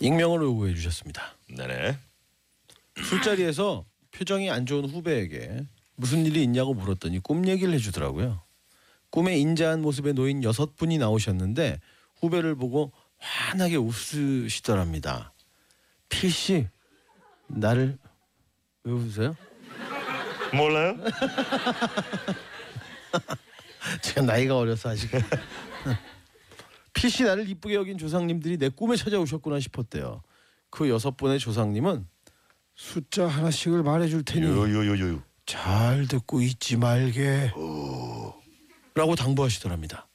익명을 요구해 주셨습니다. 네네. 술자리에서 표정이 안 좋은 후배에게 무슨 일이 있냐고 물었더니 꿈 얘기를 해주더라고요. 꿈에 인자한 모습에 놓인 여섯 분이 나오셨는데 후배를 보고 환하게 웃으시더랍니다. 필씨 나를 왜 웃으세요? 몰라요? 제가 나이가 어려서 아직 필씨 나를 이쁘게 여긴 조상님들이 내 꿈에 찾아오셨구나 싶었대요. 그 여섯 분의 조상님은 숫자 하나씩을 말해줄 테니 요요요요. 잘 듣고 있지 말게 라고 당부하시더랍니다.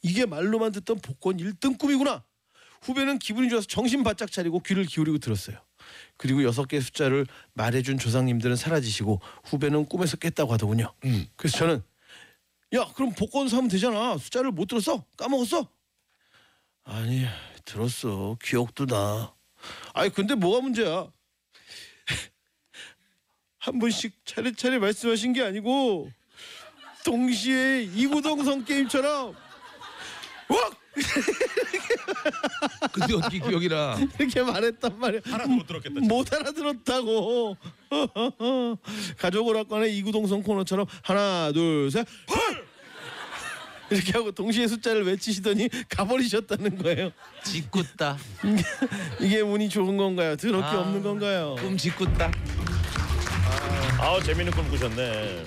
이게 말로만 듣던 복권 1등 꿈이구나. 후배는 기분이 좋아서 정신 바짝 차리고 귀를 기울이고 들었어요. 그리고 여섯 개의 숫자를 말해준 조상님들은 사라지시고 후배는 꿈에서 깼다고 하더군요. 그래서 저는 야 그럼 복권 사면 되잖아. 숫자를 못 들었어? 까먹었어? 아니 들었어. 기억도 나. 아니 근데 뭐가 문제야? 한 번씩 차례차례 말씀하신 게 아니고 동시에 이구동성 게임처럼 왁 근데 어떻게 기억이 나? 이렇게 말했단 말이야. 하나도 못 들었겠다. 못 알아들었다고. 가족 오락관의 이구동성 코너처럼 하나 둘 셋. 헐! 이렇게 하고 동시에 숫자를 외치시더니 가버리셨다는 거예요. 짓궂다. 이게 운이 좋은 건가요? 드럽게 아. 없는 건가요? 꿈 짓궂다. 아우 재밌는 꿈 꾸셨네.